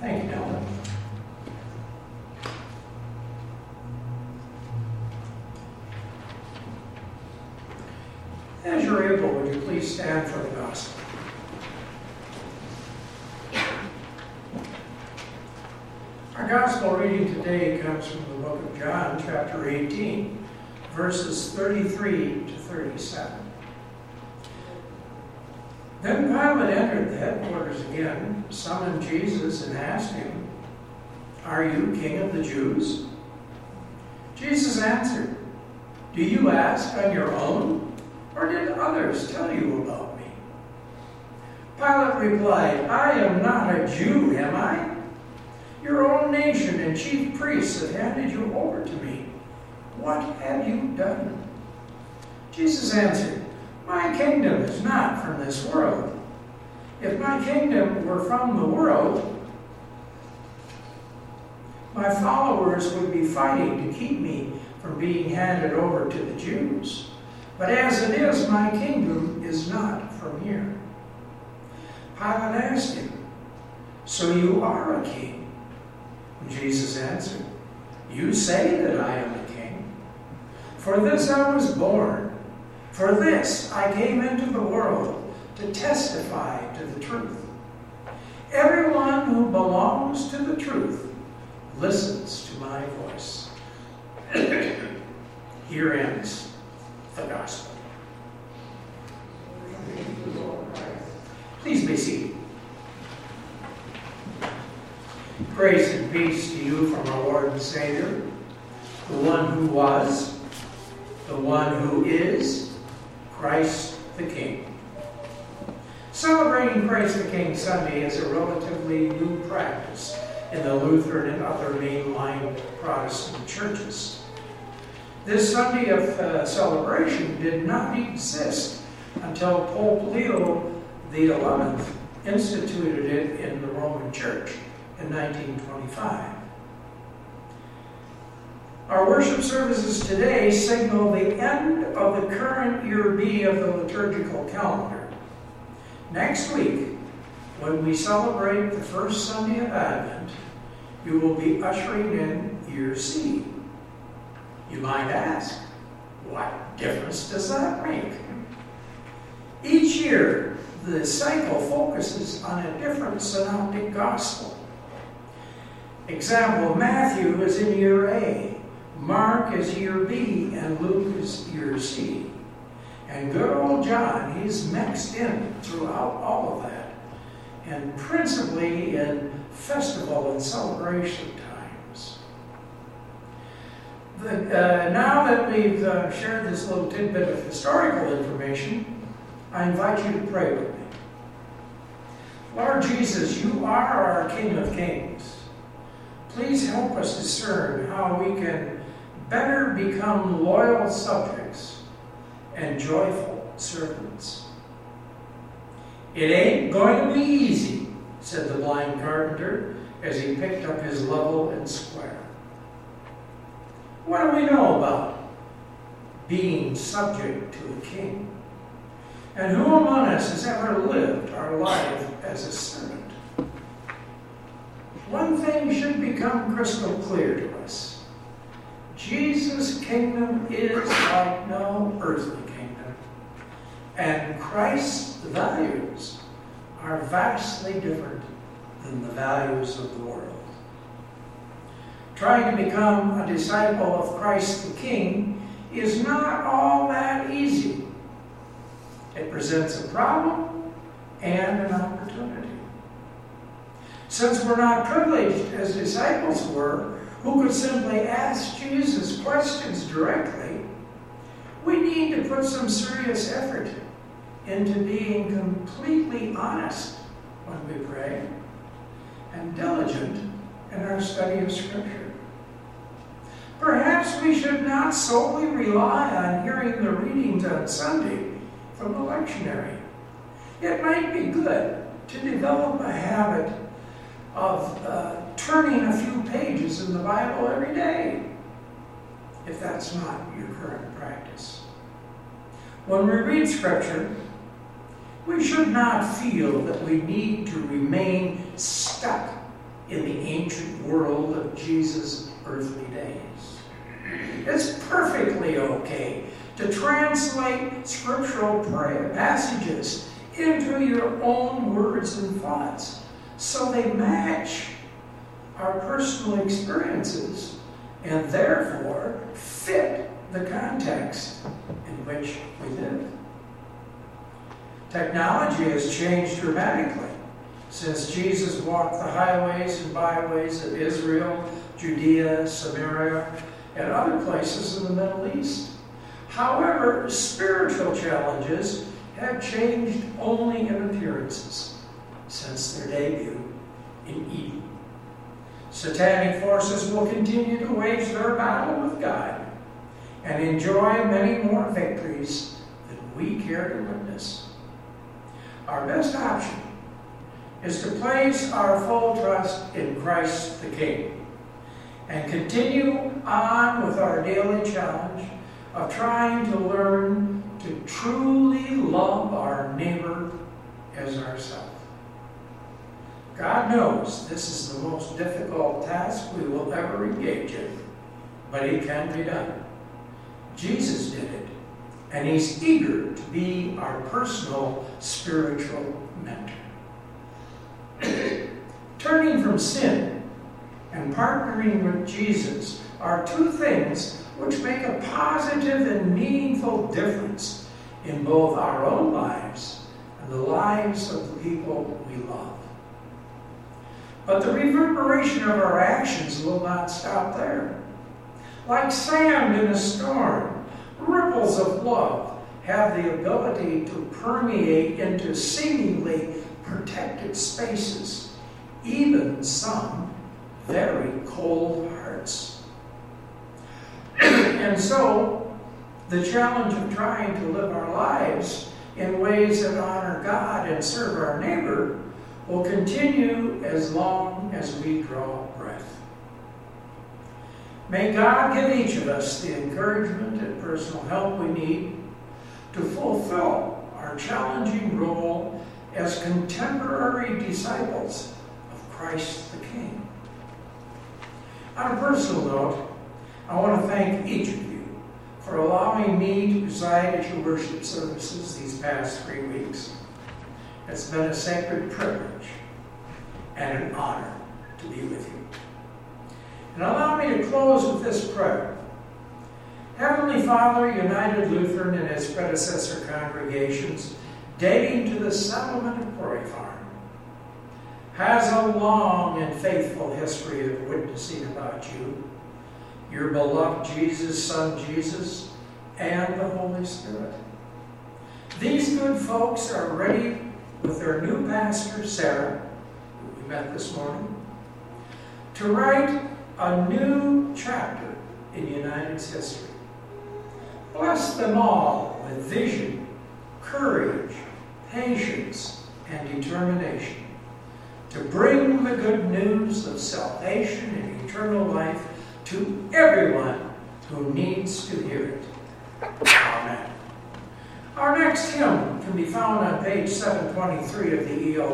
Thank you, Dylan. As you're able, would you please stand for the gospel? Our gospel reading today comes from the book of John, chapter 18, verses 33 to 37. Then Pilate entered the headquarters again, summoned Jesus, and asked him, Are you king of the Jews? Jesus answered, Do you ask on your own, or did others tell you about me? Pilate replied, I am not a Jew, am I? Your own nation and chief priests have handed you over to me. What have you done? Jesus answered, My kingdom is not from this world. If my kingdom were from the world, my followers would be fighting to keep me from being handed over to the Jews. But as it is, my kingdom is not from here. Pilate asked him, So you are a king? Jesus answered, You say that I am a king. For this I was born. For this I came into the world to testify to the truth. Everyone who belongs to the truth listens to my voice. Here ends the gospel. Please be seated. Grace and peace to you from our Lord and Savior, the one who was, the one who is, Christ the King. Celebrating Christ the King Sunday is a relatively new practice in the Lutheran and other mainline Protestant churches. This Sunday of uh, celebration did not exist until Pope Leo XI instituted it in the Roman Church in 1925. Our worship services today signal the end of the current year B of the liturgical calendar. Next week, when we celebrate the first Sunday of Advent, you will be ushering in year C. You might ask, what difference does that make? Each year, the cycle focuses on a different synoptic gospel. Example, Matthew is in year A, Mark is year B, and Luke is year C. And good old John, he's mixed in throughout all of that, and principally in festival and celebration times. The, uh, now that we've uh, shared this little tidbit of historical information, I invite you to pray with me. Lord Jesus, you are our King of Kings. Please help us discern how we can better become loyal subjects and joyful servants. It ain't going to be easy, said the blind carpenter as he picked up his level and square. What do we know about being subject to a king? And who among us has ever lived our life as a servant? one thing should become crystal clear to us. Jesus' kingdom is like no earthly kingdom, and Christ's values are vastly different than the values of the world. Trying to become a disciple of Christ the King is not all that easy. It presents a problem and an opportunity. Since we're not privileged as disciples were, who could simply ask Jesus questions directly, we need to put some serious effort into being completely honest when we pray and diligent in our study of Scripture. Perhaps we should not solely rely on hearing the readings on Sunday from the lectionary. It might be good to develop a habit of uh, turning a few pages in the Bible every day, if that's not your current practice. When we read Scripture, we should not feel that we need to remain stuck in the ancient world of Jesus' earthly days. It's perfectly okay to translate scriptural prayer passages into your own words and thoughts so they match our personal experiences and therefore fit the context in which we live. Technology has changed dramatically since Jesus walked the highways and byways of Israel, Judea, Samaria, and other places in the Middle East. However, spiritual challenges have changed only in appearances since their debut in Eden. Satanic forces will continue to wage their battle with God and enjoy many more victories than we care to witness. Our best option is to place our full trust in Christ the King and continue on with our daily challenge of trying to learn to truly love our neighbor as ourselves. God knows this is the most difficult task we will ever engage in, but it can be done. Jesus did it, and He's eager to be our personal spiritual mentor. Turning from sin and partnering with Jesus are two things which make a positive and meaningful difference in both our own lives and the lives of the people we love. But the reverberation of our actions will not stop there. Like sand in a storm, ripples of love have the ability to permeate into seemingly protected spaces, even some very cold hearts. and so, the challenge of trying to live our lives in ways that honor God and serve our neighbor will continue as long as we draw breath. May God give each of us the encouragement and personal help we need to fulfill our challenging role as contemporary disciples of Christ the King. On a personal note, I want to thank each of you for allowing me to preside at your worship services these past three weeks. It's been a sacred privilege and an honor to be with you. And allow me to close with this prayer. Heavenly Father, United Lutheran and its predecessor congregations, dating to the settlement of Quarry Farm, has a long and faithful history of witnessing about you, your beloved Jesus, Son Jesus, and the Holy Spirit. These good folks are ready with their new pastor, Sarah, who we met this morning, to write a new chapter in United's history. Bless them all with vision, courage, patience, and determination to bring the good news of salvation and eternal life to everyone who needs to hear it. Amen. Our next hymn can be found on page 723 of the EO